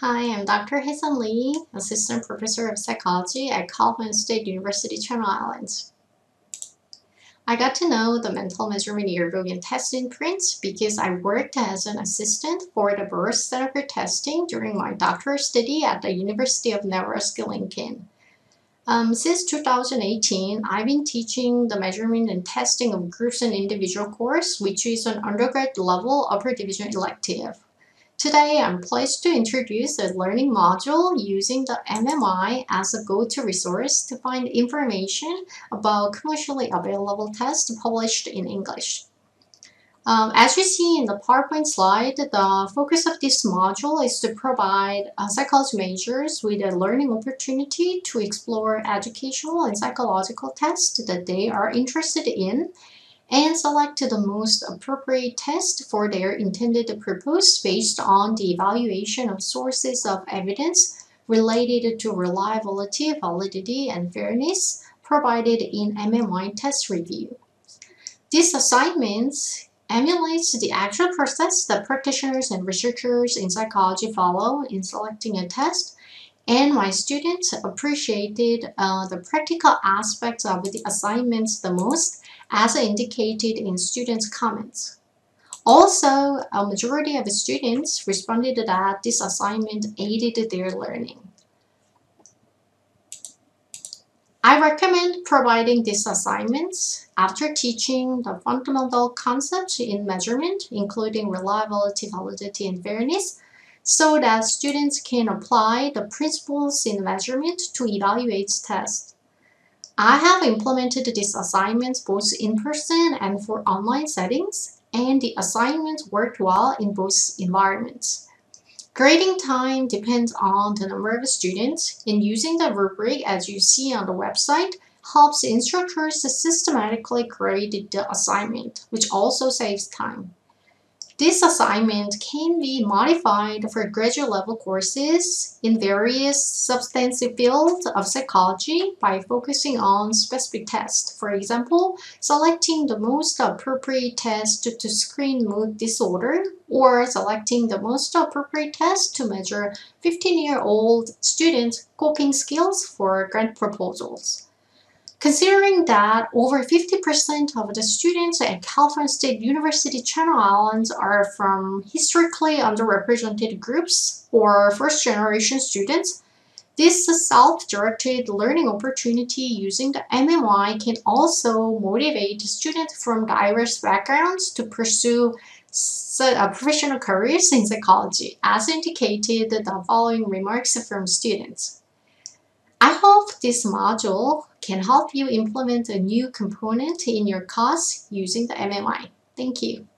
Hi, I'm Dr. HyeSun Lee, Assistant Professor of Psychology at California State University, Channel Islands. I got to know the mental measurement yearbook and Tests in Print because I worked as an assistant for the Buros center testing during my doctoral study at the University of Nebraska-Lincoln. Um, since 2018, I've been teaching the measurement and testing of groups and individual course, which is an undergrad level upper division elective. Today, I'm pleased to introduce a learning module using the MMY as a go-to resource to find information about commercially available tests published in English. Um, as you see in the PowerPoint slide, the focus of this module is to provide uh, psychology majors with a learning opportunity to explore educational and psychological tests that they are interested in and select the most appropriate test for their intended purpose based on the evaluation of sources of evidence related to reliability, validity, and fairness provided in MMY test review. These assignments emulates the actual process that practitioners and researchers in psychology follow in selecting a test and my students appreciated uh, the practical aspects of the assignments the most as indicated in students' comments. Also, a majority of students responded that this assignment aided their learning. I recommend providing these assignments after teaching the fundamental concepts in measurement, including reliability, validity, and fairness, so that students can apply the principles in measurement to evaluate tests. I have implemented these assignments both in person and for online settings, and the assignments worked well in both environments. Grading time depends on the number of students, and using the rubric as you see on the website helps instructors systematically grade the assignment, which also saves time. This assignment can be modified for graduate level courses in various substantive fields of psychology by focusing on specific tests. For example, selecting the most appropriate test to screen mood disorder or selecting the most appropriate test to measure 15-year-old students' coping skills for grant proposals. Considering that over 50% of the students at California State University Channel Islands are from historically underrepresented groups or first-generation students, this self-directed learning opportunity using the MMY can also motivate students from diverse backgrounds to pursue uh, professional careers in psychology, as indicated the following remarks from students. I hope this module can help you implement a new component in your course using the MMY. Thank you.